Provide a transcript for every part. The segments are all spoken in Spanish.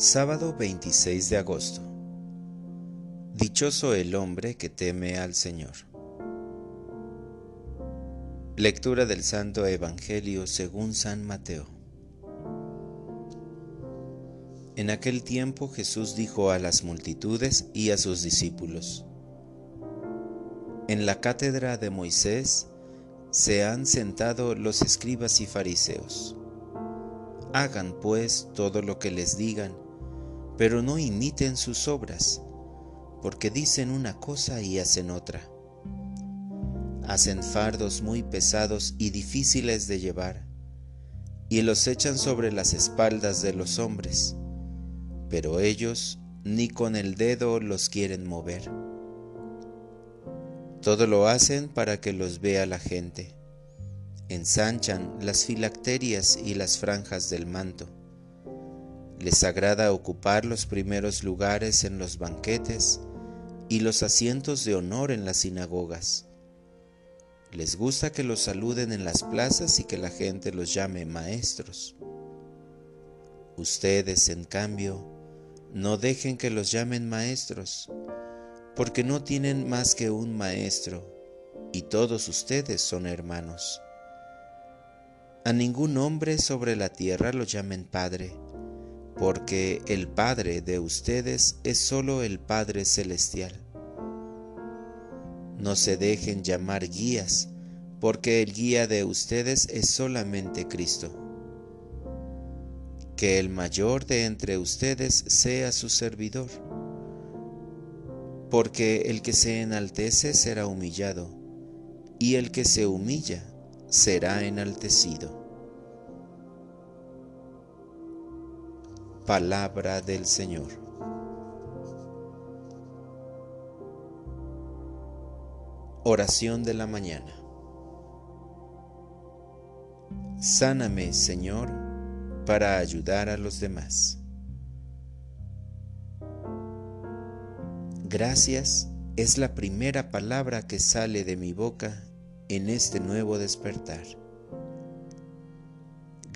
Sábado 26 de agosto. Dichoso el hombre que teme al Señor. Lectura del Santo Evangelio según San Mateo. En aquel tiempo Jesús dijo a las multitudes y a sus discípulos, En la cátedra de Moisés se han sentado los escribas y fariseos. Hagan pues todo lo que les digan, pero no imiten sus obras, porque dicen una cosa y hacen otra. Hacen fardos muy pesados y difíciles de llevar, y los echan sobre las espaldas de los hombres, pero ellos ni con el dedo los quieren mover. Todo lo hacen para que los vea la gente ensanchan las filacterias y las franjas del manto. Les agrada ocupar los primeros lugares en los banquetes y los asientos de honor en las sinagogas. Les gusta que los saluden en las plazas y que la gente los llame maestros. Ustedes, en cambio, no dejen que los llamen maestros, porque no tienen más que un maestro, y todos ustedes son hermanos. A ningún hombre sobre la tierra lo llamen Padre, porque el Padre de ustedes es solo el Padre Celestial. No se dejen llamar guías, porque el guía de ustedes es solamente Cristo. Que el mayor de entre ustedes sea su servidor, porque el que se enaltece será humillado, y el que se humilla será enaltecido. Palabra del Señor. Oración de la mañana. Sáname, Señor, para ayudar a los demás. Gracias es la primera palabra que sale de mi boca en este nuevo despertar.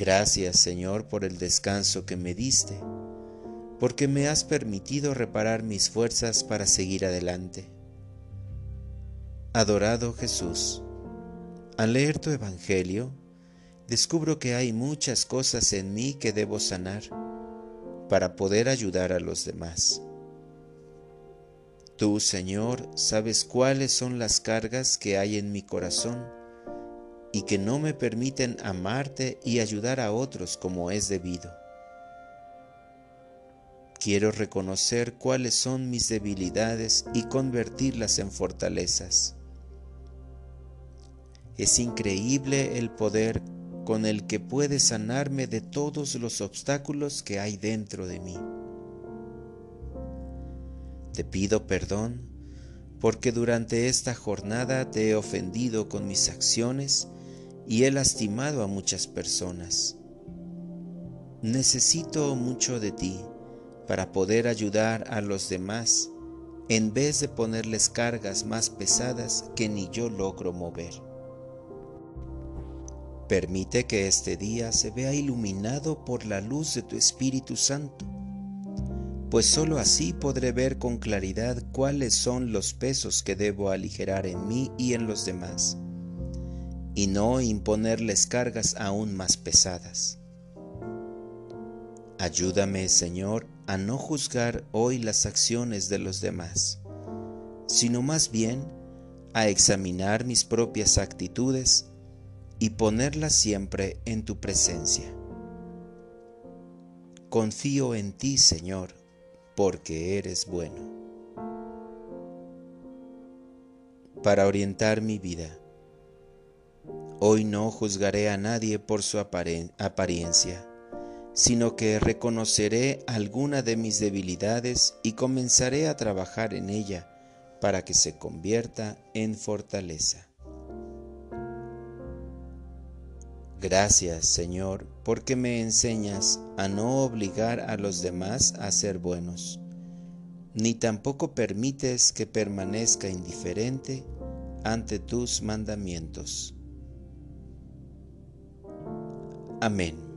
Gracias Señor por el descanso que me diste, porque me has permitido reparar mis fuerzas para seguir adelante. Adorado Jesús, al leer tu Evangelio, descubro que hay muchas cosas en mí que debo sanar para poder ayudar a los demás. Tú, Señor, sabes cuáles son las cargas que hay en mi corazón y que no me permiten amarte y ayudar a otros como es debido. Quiero reconocer cuáles son mis debilidades y convertirlas en fortalezas. Es increíble el poder con el que puedes sanarme de todos los obstáculos que hay dentro de mí. Te pido perdón porque durante esta jornada te he ofendido con mis acciones y he lastimado a muchas personas. Necesito mucho de ti para poder ayudar a los demás en vez de ponerles cargas más pesadas que ni yo logro mover. Permite que este día se vea iluminado por la luz de tu Espíritu Santo, pues sólo así podré ver con claridad cuáles son los pesos que debo aligerar en mí y en los demás y no imponerles cargas aún más pesadas. Ayúdame, Señor, a no juzgar hoy las acciones de los demás, sino más bien a examinar mis propias actitudes y ponerlas siempre en tu presencia. Confío en ti, Señor, porque eres bueno. Para orientar mi vida, Hoy no juzgaré a nadie por su apariencia, sino que reconoceré alguna de mis debilidades y comenzaré a trabajar en ella para que se convierta en fortaleza. Gracias, Señor, porque me enseñas a no obligar a los demás a ser buenos, ni tampoco permites que permanezca indiferente ante tus mandamientos. Amén.